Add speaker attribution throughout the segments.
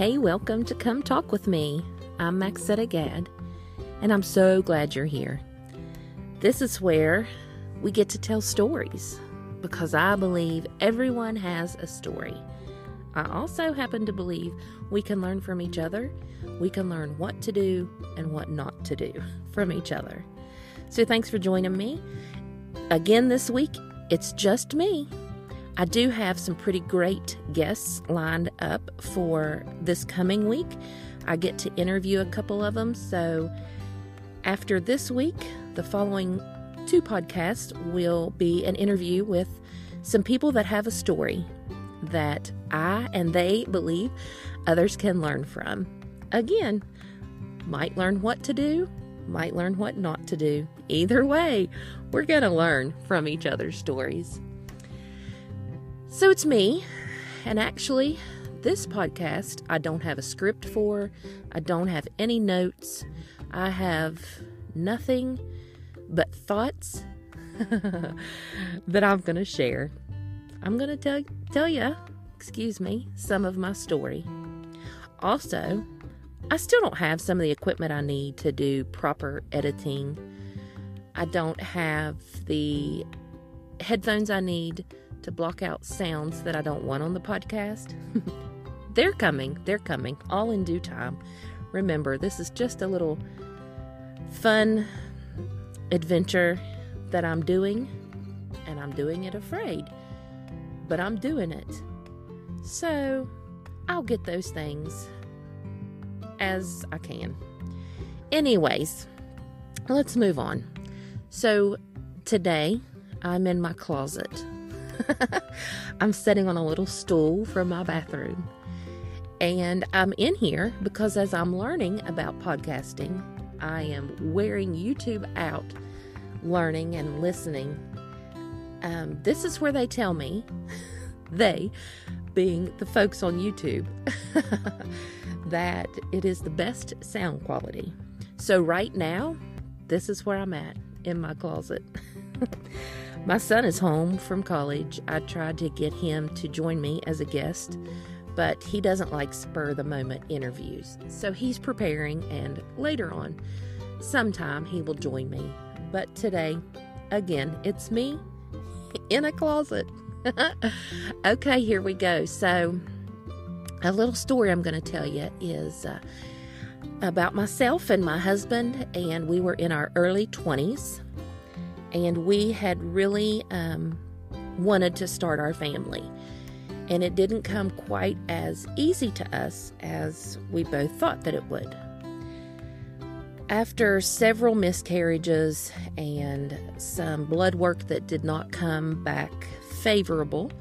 Speaker 1: Hey, welcome to Come Talk with Me. I'm Maxetta Gad, and I'm so glad you're here. This is where we get to tell stories because I believe everyone has a story. I also happen to believe we can learn from each other. We can learn what to do and what not to do from each other. So, thanks for joining me. Again, this week, it's just me. I do have some pretty great guests lined up for this coming week. I get to interview a couple of them. So, after this week, the following two podcasts will be an interview with some people that have a story that I and they believe others can learn from. Again, might learn what to do, might learn what not to do. Either way, we're going to learn from each other's stories. So it's me, and actually, this podcast I don't have a script for, I don't have any notes, I have nothing but thoughts that I'm going to share. I'm going to tell tell you, excuse me, some of my story. Also, I still don't have some of the equipment I need to do proper editing. I don't have the headphones I need to block out sounds that I don't want on the podcast. They're coming. They're coming, all in due time. Remember, this is just a little fun adventure that I'm doing, and I'm doing it afraid, but I'm doing it. So I'll get those things as I can. Anyways, let's move on. So today I'm in my closet. I'm sitting on a little stool from my bathroom. And I'm in here because as I'm learning about podcasting, I am wearing YouTube out, learning and listening. Um, this is where they tell me, they being the folks on YouTube, that it is the best sound quality. So, right now, this is where I'm at in my closet. My son is home from college. I tried to get him to join me as a guest, but he doesn't like spur the moment interviews. So, he's preparing, and later on, sometime he will join me. But today, again, it's me in a closet. okay, here we go. So, a little story I'm going to tell you is uh, about myself and my husband, and we were in our early 20s, and we had really um, wanted to start our family. And it didn't come quite as easy to us as we both thought that it would. After several miscarriages and some blood work that did not come back favorable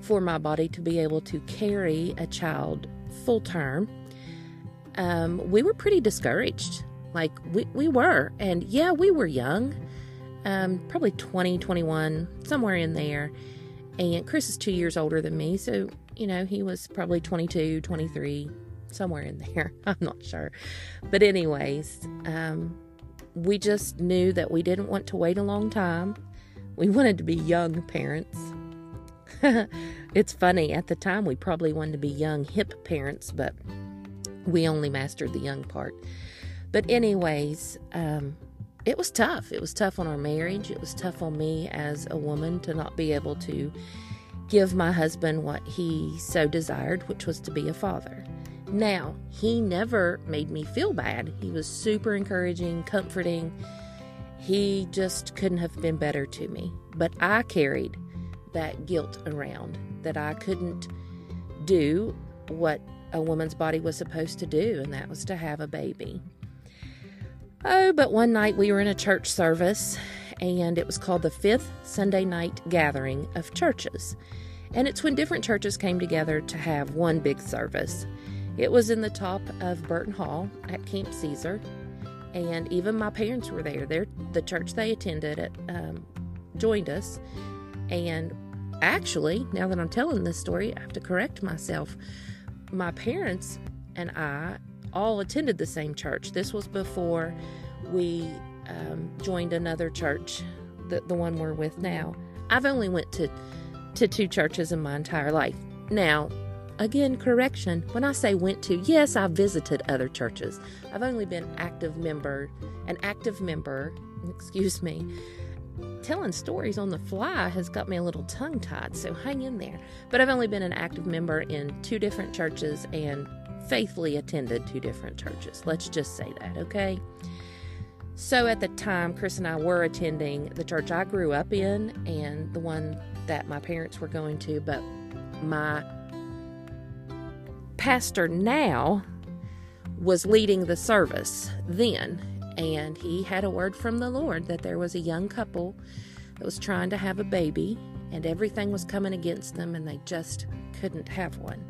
Speaker 1: for my body to be able to carry a child full term, um, we were pretty discouraged. Like, we, we were. And yeah, we were young, um, probably 20, 21, somewhere in there. And Chris is two years older than me. So, you know, he was probably 22, 23, somewhere in there. I'm not sure. But, anyways, um, we just knew that we didn't want to wait a long time. We wanted to be young parents. it's funny, at the time we probably wanted to be young, hip parents, but we only mastered the young part. But, anyways, um, it was tough. It was tough on our marriage. It was tough on me as a woman to not be able to give my husband what he so desired, which was to be a father. Now, he never made me feel bad. He was super encouraging, comforting. He just couldn't have been better to me. But I carried that guilt around that I couldn't do what a woman's body was supposed to do, and that was to have a baby. Oh, but one night we were in a church service, and it was called the Fifth Sunday Night Gathering of Churches. And it's when different churches came together to have one big service. It was in the top of Burton Hall at Camp Caesar, and even my parents were there. They're, the church they attended at, um, joined us, and actually, now that I'm telling this story, I have to correct myself. My parents and I all attended the same church. This was before we um, joined another church, the, the one we're with now. I've only went to to two churches in my entire life. Now, again, correction. When I say went to, yes, I visited other churches. I've only been active member, an active member, excuse me. Telling stories on the fly has got me a little tongue tied, so hang in there. But I've only been an active member in two different churches and faithfully attended two different churches. Let's just say that, okay? So at the time, Chris and I were attending the church I grew up in and the one that my parents were going to, but my pastor now was leading the service then, and he had a word from the Lord that there was a young couple that was trying to have a baby, and everything was coming against them, and they just couldn't have one.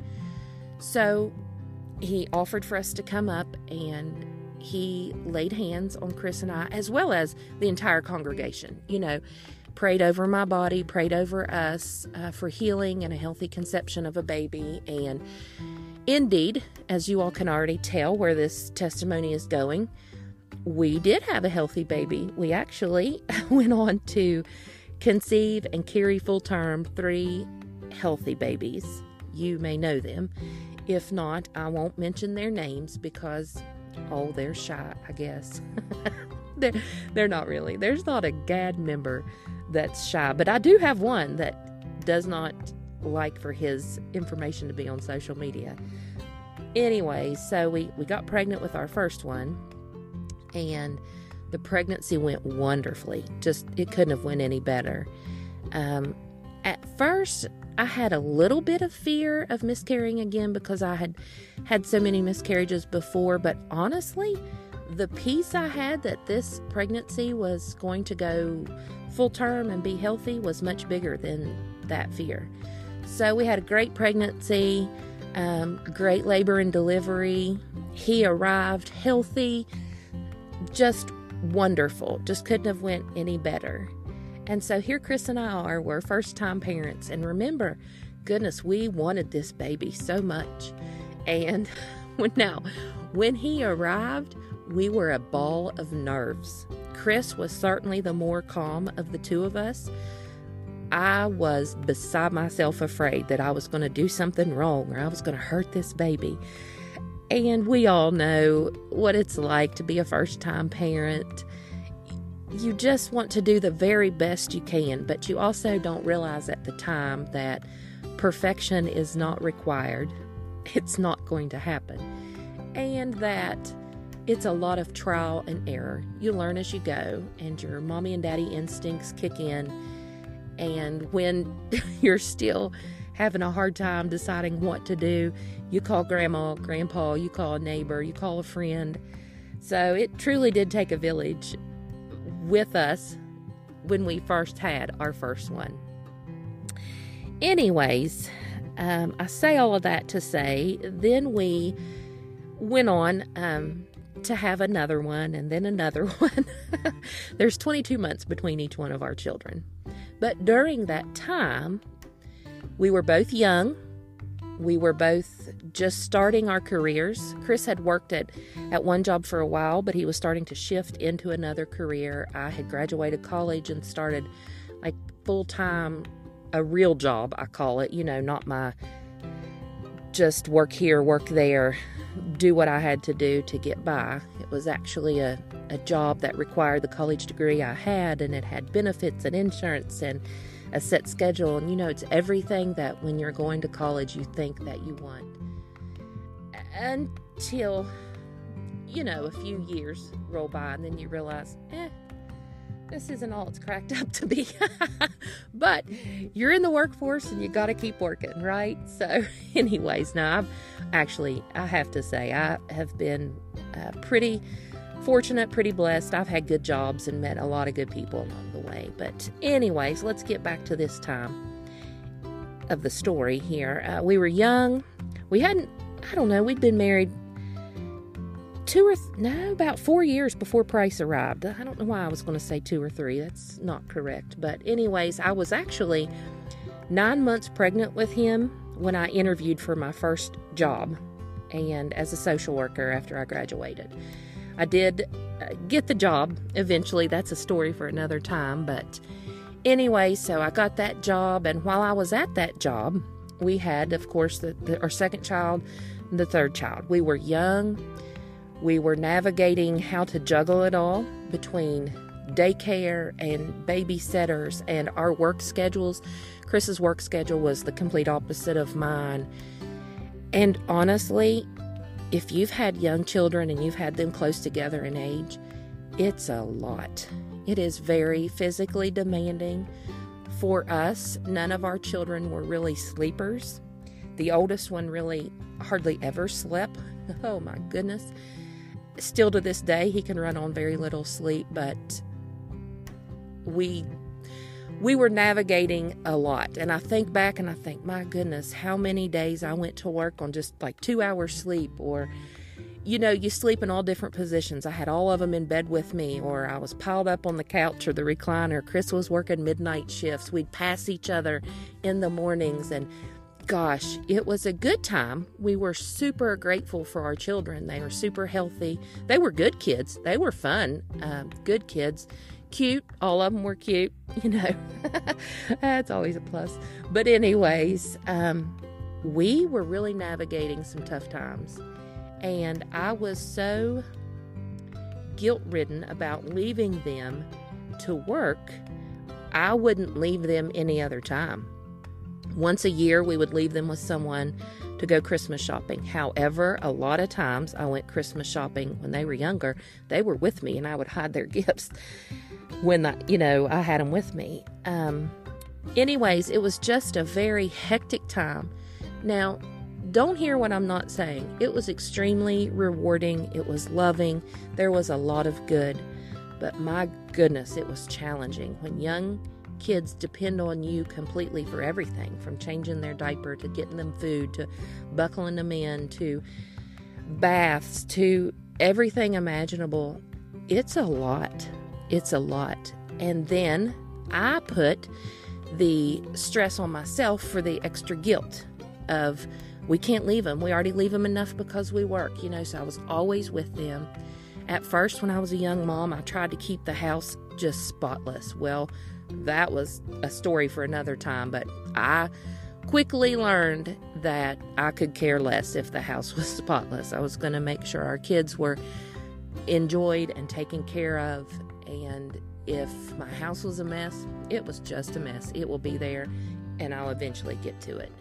Speaker 1: So he offered for us to come up and he laid hands on Chris and I, as well as the entire congregation. You know, prayed over my body, prayed over us uh, for healing and a healthy conception of a baby. And indeed, as you all can already tell where this testimony is going, we did have a healthy baby. We actually went on to conceive and carry full term three healthy babies. You may know them. If not, I won't mention their names because Oh, they're shy, I guess. they're, they're not really. There's not a GAD member that's shy, but I do have one that does not like for his information to be on social media. Anyway, so we, we got pregnant with our first one, and the pregnancy went wonderfully. Just, it couldn't have went any better. Um, at first, I had a little bit of fear of miscarrying again because I had had so many miscarriages before, but honestly, the peace I had that this pregnancy was going to go full term and be healthy was much bigger than that fear. So we had a great pregnancy, um, great labor and delivery. He arrived healthy, just wonderful. Just couldn't have went any better. And so here Chris and I are, we're first time parents. And remember, goodness, we wanted this baby so much. And when now, when he arrived, we were a ball of nerves. Chris was certainly the more calm of the two of us. I was beside myself afraid that I was going to do something wrong or I was going to hurt this baby. And we all know what it's like to be a first time parent you just want to do the very best you can, but you also don't realize at the time that perfection is not required. It's not going to happen. And that it's a lot of trial and error. You learn as you go, and your mommy and daddy instincts kick in. And when you're still having a hard time deciding what to do, you call grandma, grandpa, you call a neighbor, you call a friend. So it truly did take a village with us when we first had our first one. Anyways, um, I say all of that to say, then we went on um, to have another one and then another one. There's 22 months between each one of our children. But during that time, we were both young we were both just starting our careers. Chris had worked at, at one job for a while, but he was starting to shift into another career. I had graduated college and started like full time, a real job, I call it, you know, not my just work here, work there, do what I had to do to get by. It was actually a, a job that required the college degree I had, and it had benefits and insurance and a set schedule. And you know, it's everything that when you're going to college you think that you want. Until, you know, a few years roll by and then you realize, eh, this isn't all it's cracked up to be. but you're in the workforce and you got to keep working, right? So, anyways, now I've actually, I have to say, I have been uh, pretty fortunate, pretty blessed. I've had good jobs and met a lot of good people along the way. But, anyways, let's get back to this time of the story here. Uh, we were young. We hadn't, I don't know, we'd been married two or, th- no, about four years before Price arrived. I don't know why I was going to say two or three. That's not correct. But, anyways, I was actually nine months pregnant with him when I interviewed for my first job and as a social worker after I graduated. I did get the job eventually. That's a story for another time. But anyway, so I got that job. And while I was at that job, we had, of course, the, the, our second child, the third child. We were young. We were navigating how to juggle it all between daycare and babysitters and our work schedules. Chris's work schedule was the complete opposite of mine. And honestly, if you've had young children and you've had them close together in age, it's a lot. It is very physically demanding. For us, none of our children were really sleepers. The oldest one really hardly ever slept. Oh my goodness. Still to this day, he can run on very little sleep, but we we were navigating a lot. And I think back and I think, my goodness, how many days I went to work on just like two hours sleep or you know, you sleep in all different positions. I had all of them in bed with me, or I was piled up on the couch or the recliner. Chris was working midnight shifts. We'd pass each other in the mornings, and gosh, it was a good time. We were super grateful for our children. They were super healthy. They were good kids. They were fun, uh, good kids cute. All of them were cute, you know. That's always a plus. But, anyways, um, we were really navigating some tough times. And I was so guilt ridden about leaving them to work, I wouldn't leave them any other time. Once a year, we would leave them with someone to go Christmas shopping. However, a lot of times I went Christmas shopping when they were younger. They were with me and I would hide their gifts when I, you know, I had them with me. Um, anyways, it was just a very hectic time. Now, don't hear what I'm not saying. It was extremely rewarding. It was loving. There was a lot of good. But my goodness, it was challenging when young kids depend on you completely for everything from changing their diaper to getting them food to buckling them in to baths to everything imaginable. It's a lot. It's a lot. And then I put the stress on myself for the extra guilt of we can't leave them. We already leave them enough because we work, you know. So I was always with them. At first, when I was a young mom, I tried to keep the house just spotless. Well, that was a story for another time, but I quickly learned that I could care less if the house was spotless. I was going to make sure our kids were enjoyed and taken care of and if my house was a mess, it was just a mess. It will be there, and I'll eventually get to it.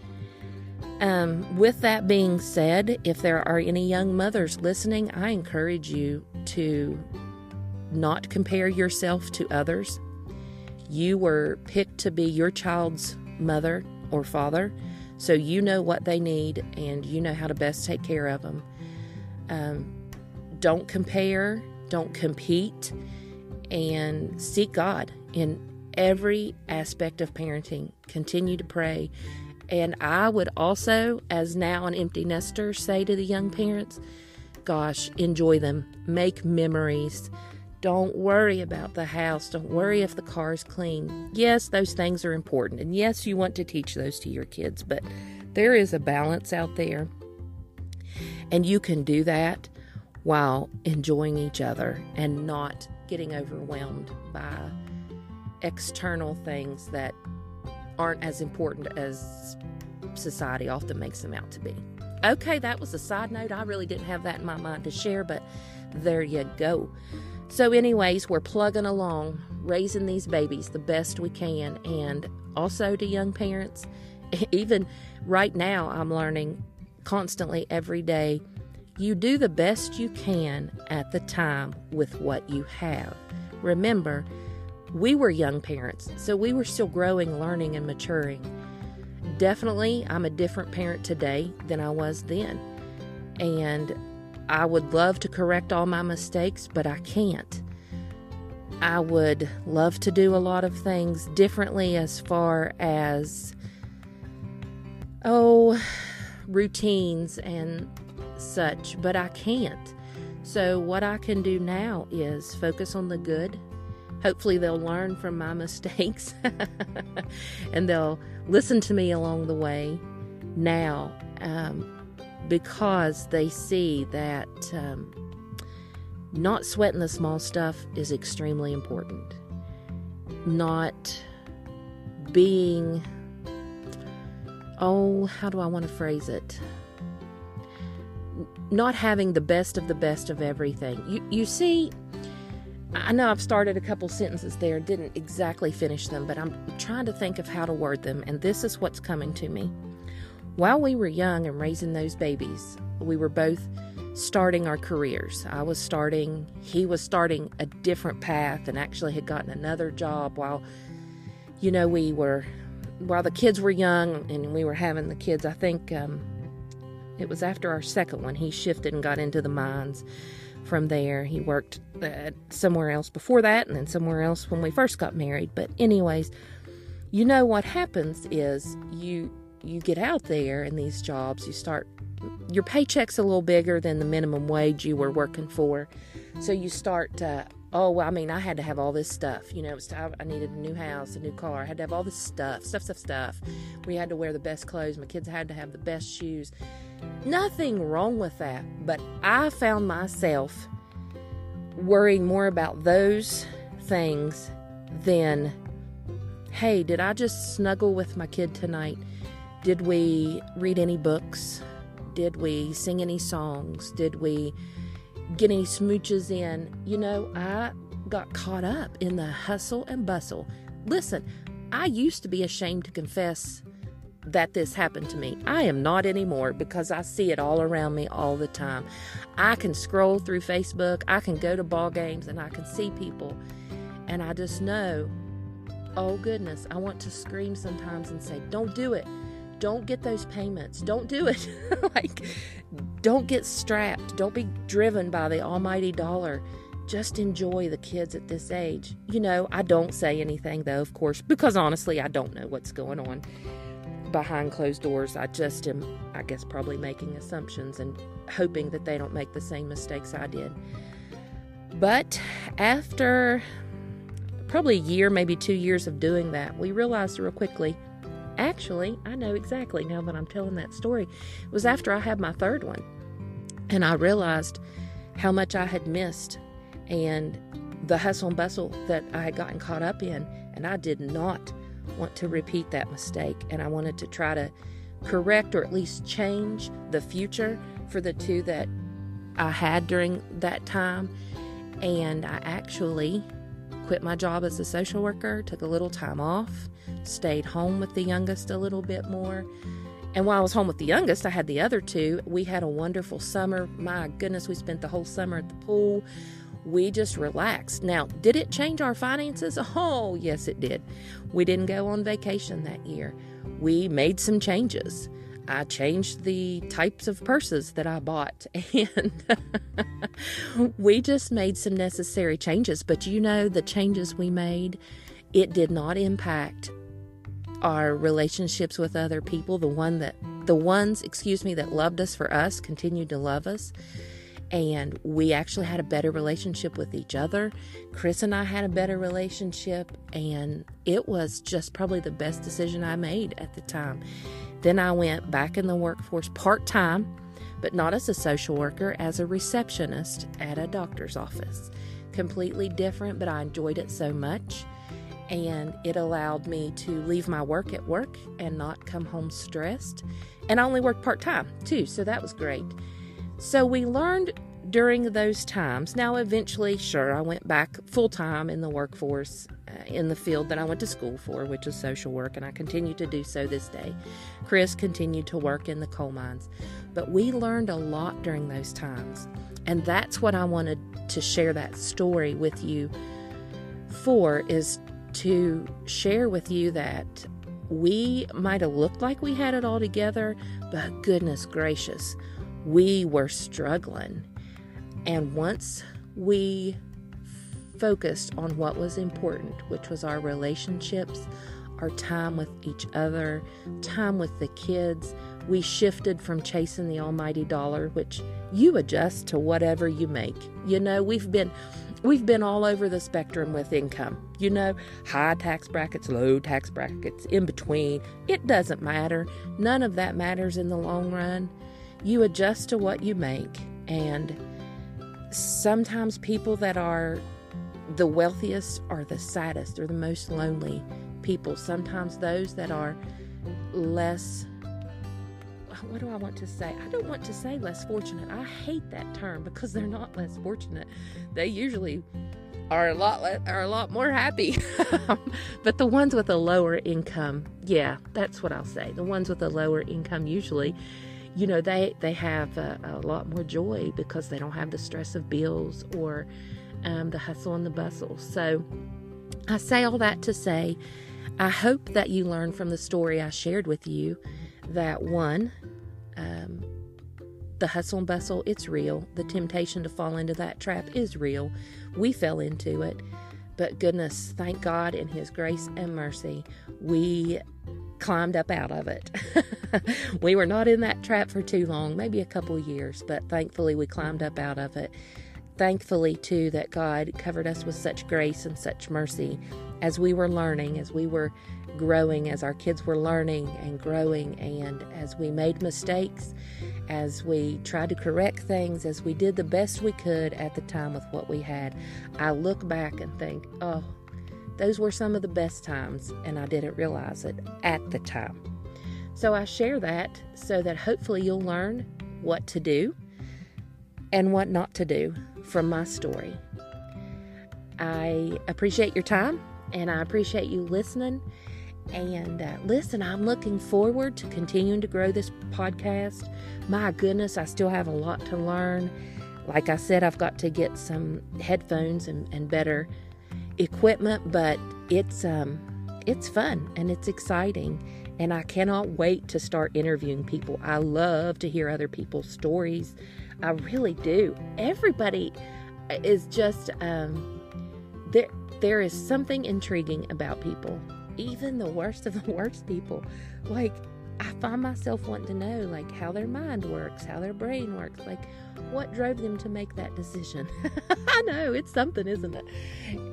Speaker 1: Um, with that being said, if there are any young mothers listening, I encourage you to not compare yourself to others. You were picked to be your child's mother or father, so you know what they need and you know how to best take care of them. Um, don't compare, don't compete and seek God in every aspect of parenting. Continue to pray. And I would also, as now an empty nester, say to the young parents, gosh, enjoy them, make memories. Don't worry about the house. Don't worry if the car's clean. Yes, those things are important. And yes, you want to teach those to your kids, but there is a balance out there. And you can do that while enjoying each other and not getting overwhelmed by external things that aren't as important as society often makes them out to be. Okay, that was a side note. I really didn't have that in my mind to share, but there you go. So, anyways, we're plugging along, raising these babies the best we can, and also to young parents. Even right now, I'm learning constantly every day you do the best you can at the time with what you have. Remember, we were young parents, so we were still growing, learning, and maturing. Definitely, I'm a different parent today than I was then. And I would love to correct all my mistakes, but I can't. I would love to do a lot of things differently as far as, oh, routines and such, but I can't. So, what I can do now is focus on the good. Hopefully, they'll learn from my mistakes and they'll listen to me along the way now um, because they see that um, not sweating the small stuff is extremely important. Not being oh, how do I want to phrase it? Not having the best of the best of everything. You you see, I know I've started a couple sentences there, didn't exactly finish them, but I'm trying to think of how to word them, and this is what's coming to me. While we were young and raising those babies, we were both starting our careers. I was starting, he was starting a different path and actually had gotten another job while, you know, we were, while the kids were young and we were having the kids. I think um, it was after our second one, he shifted and got into the mines from there. He worked uh, somewhere else before that and then somewhere else when we first got married. But, anyways, you know what happens is you you get out there in these jobs, you start your paycheck's a little bigger than the minimum wage you were working for. So you start uh, oh, well, I mean, I had to have all this stuff. You know, was, I needed a new house, a new car. I had to have all this stuff, stuff, stuff, stuff. We had to wear the best clothes. My kids had to have the best shoes. Nothing wrong with that. But I found myself worrying more about those things than, hey, did I just snuggle with my kid tonight? Did we read any books? Did we sing any songs? Did we get any smooches in? You know, I got caught up in the hustle and bustle. Listen, I used to be ashamed to confess that this happened to me. I am not anymore because I see it all around me all the time. I can scroll through Facebook, I can go to ball games and I can see people and I just know, oh goodness, I want to scream sometimes and say, "Don't do it don't get those payments. Don't do it. like, don't get strapped. Don't be driven by the almighty dollar. Just enjoy the kids at this age. You know, I don't say anything though, of course, because honestly, I don't know what's going on behind closed doors. I just am, I guess, probably making assumptions and hoping that they don't make the same mistakes I did. But after probably a year, maybe two years of doing that, we realized real quickly Actually, I know exactly now that I'm telling that story. It was after I had my third one. And I realized how much I had missed and the hustle and bustle that I had gotten caught up in. And I did not want to repeat that mistake. And I wanted to try to correct or at least change the future for the two that I had during that time. And I actually quit my job as a social worker, took a little time off, stayed home with the youngest a little bit more. And while I was home with the youngest, I had the other two. We had a wonderful summer. My goodness, we spent the whole summer at the pool. We just relaxed. Now, did it change our finances? Oh, yes, it did. We didn't go on vacation that year. We made some changes. I changed the types of purses that I bought, and we just made some necessary changes. But you know, the changes we made, it did not impact our relationships with other people. The one that, the ones, excuse me, that loved us for us continued to love us. And we actually had a better relationship with each other. Chris and I had a better relationship, and it was just probably the best decision I made at the time. Then I went back in the workforce part time, but not as a social worker, as a receptionist at a doctor's office. Completely different, but I enjoyed it so much. And it allowed me to leave my work at work and not come home stressed. And I only worked part time too, so that was great. So we learned during those times. Now, eventually, sure, I went back full time in the workforce uh, in the field that I went to school for, which is social work, and I continue to do so this day. Chris continued to work in the coal mines. But we learned a lot during those times. And that's what I wanted to share that story with you for is to share with you that we might have looked like we had it all together, but goodness gracious, we were struggling and once we focused on what was important, which was our relationships, our time with each other, time with the kids, we shifted from chasing the almighty dollar, which you adjust to whatever you make. You know, we've been we've been all over the spectrum with income. You know, high tax brackets, low tax brackets, in between. It doesn't matter. None of that matters in the long run. You adjust to what you make and sometimes people that are the wealthiest are the saddest or the most lonely people. Sometimes those that are less what do I want to say? I don't want to say less fortunate. I hate that term because they're not less fortunate. They usually are a lot are a lot more happy. but the ones with a lower income, yeah, that's what I'll say. The ones with a lower income usually, you know, they they have a, a lot more joy because they don't have the stress of bills or um, the hustle and the bustle. So I say all that to say, I hope that you learn from the story I shared with you that one. Um, the hustle and bustle, it's real. The temptation to fall into that trap is real. We fell into it. But goodness, thank God in His grace and mercy, we climbed up out of it. we were not in that trap for too long, maybe a couple years, but thankfully we climbed up out of it. Thankfully, too, that God covered us with such grace and such mercy as we were learning, as we were growing, as our kids were learning and growing, and as we made mistakes as we tried to correct things, as we did the best we could at the time with what we had, I look back and think, oh, those were some of the best times, and I didn't realize it at the time. So I share that so that hopefully you'll learn what to do and what not to do from my story. I appreciate your time and I appreciate you listening. And uh, listen, I'm looking forward to continuing to grow this podcast. My goodness, I still have a lot to learn. Like I said, I've got to get some headphones and, and better equipment, but it's um, it's fun and it's exciting, and I cannot wait to start interviewing people. I love to hear other people's stories. I really do. Everybody is just um, there. There is something intriguing about people even the worst of the worst people. Like, I find myself wanting to know, like, how their mind works, how their brain works, like, what drove them to make that decision. I know it's something, isn't it?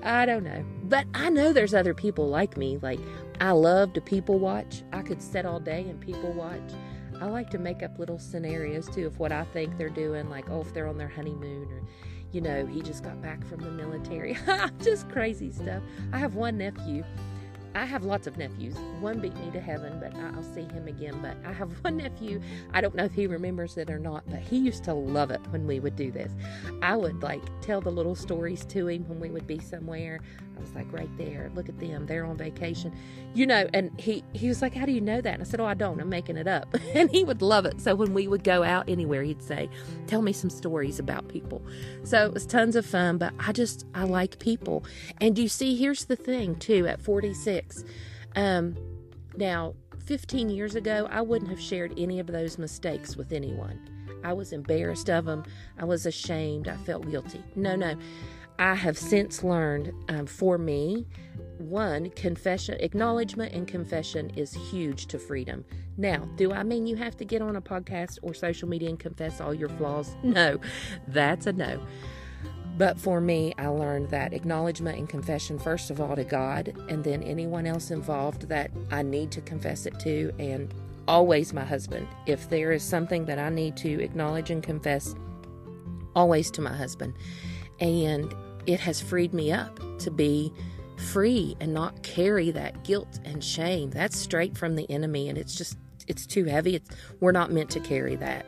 Speaker 1: I don't know. But I know there's other people like me. Like, I love to people watch. I could sit all day and people watch. I like to make up little scenarios too of what I think they're doing, like, oh, if they're on their honeymoon or you know, he just got back from the military. just crazy stuff. I have one nephew I have lots of nephews. One beat me to heaven, but I'll see him again. But I have one nephew. I don't know if he remembers it or not, but he used to love it when we would do this. I would like tell the little stories to him when we would be somewhere. I was like, right there, look at them. They're on vacation, you know. And he he was like, how do you know that? And I said, oh, I don't. I'm making it up. and he would love it. So when we would go out anywhere, he'd say, tell me some stories about people. So it was tons of fun. But I just I like people. And you see, here's the thing too. At 46, um, now 15 years ago, I wouldn't have shared any of those mistakes with anyone. I was embarrassed of them. I was ashamed. I felt guilty. No, no. I have since learned um, for me, one, confession, acknowledgement and confession is huge to freedom. Now, do I mean you have to get on a podcast or social media and confess all your flaws? No, that's a no. But for me, I learned that acknowledgement and confession, first of all, to God, and then anyone else involved that I need to confess it to, and always my husband. If there is something that I need to acknowledge and confess, always to my husband. And it has freed me up to be free and not carry that guilt and shame. That's straight from the enemy, and it's just it's too heavy. It's, we're not meant to carry that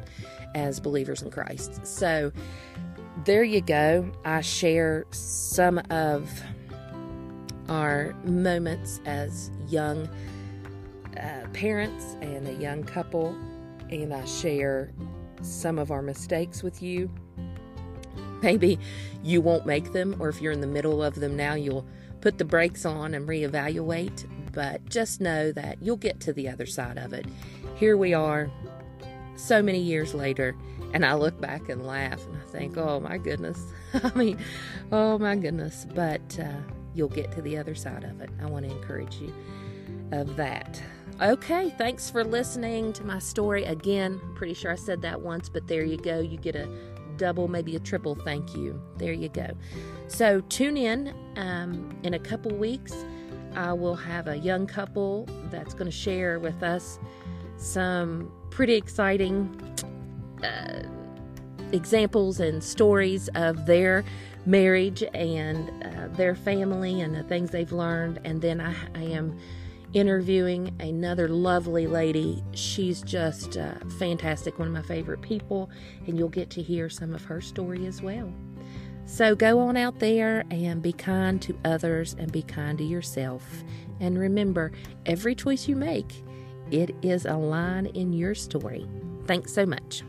Speaker 1: as believers in Christ. So there you go. I share some of our moments as young uh, parents and a young couple, and I share some of our mistakes with you Maybe you won't make them, or if you're in the middle of them now, you'll put the brakes on and reevaluate. But just know that you'll get to the other side of it. Here we are, so many years later, and I look back and laugh and think, oh my goodness. I mean, oh my goodness. But uh, you'll get to the other side of it. I want to encourage you of that. Okay, thanks for listening to my story again. Pretty sure I said that once, but there you go. You get a double, maybe a triple thank you. There you go. So tune in um, in a couple weeks. I will have a young couple that's going to share with us some pretty exciting uh, examples and stories of their marriage and uh, their family and the things they've learned. And then I, I am interviewing another lovely lady. She's just uh, fantastic, one of my favorite people, and you'll get to hear some of her story as well. So go on out there and be kind to others and be kind to yourself. And remember, every choice you make, it is a line in your story. Thanks so much.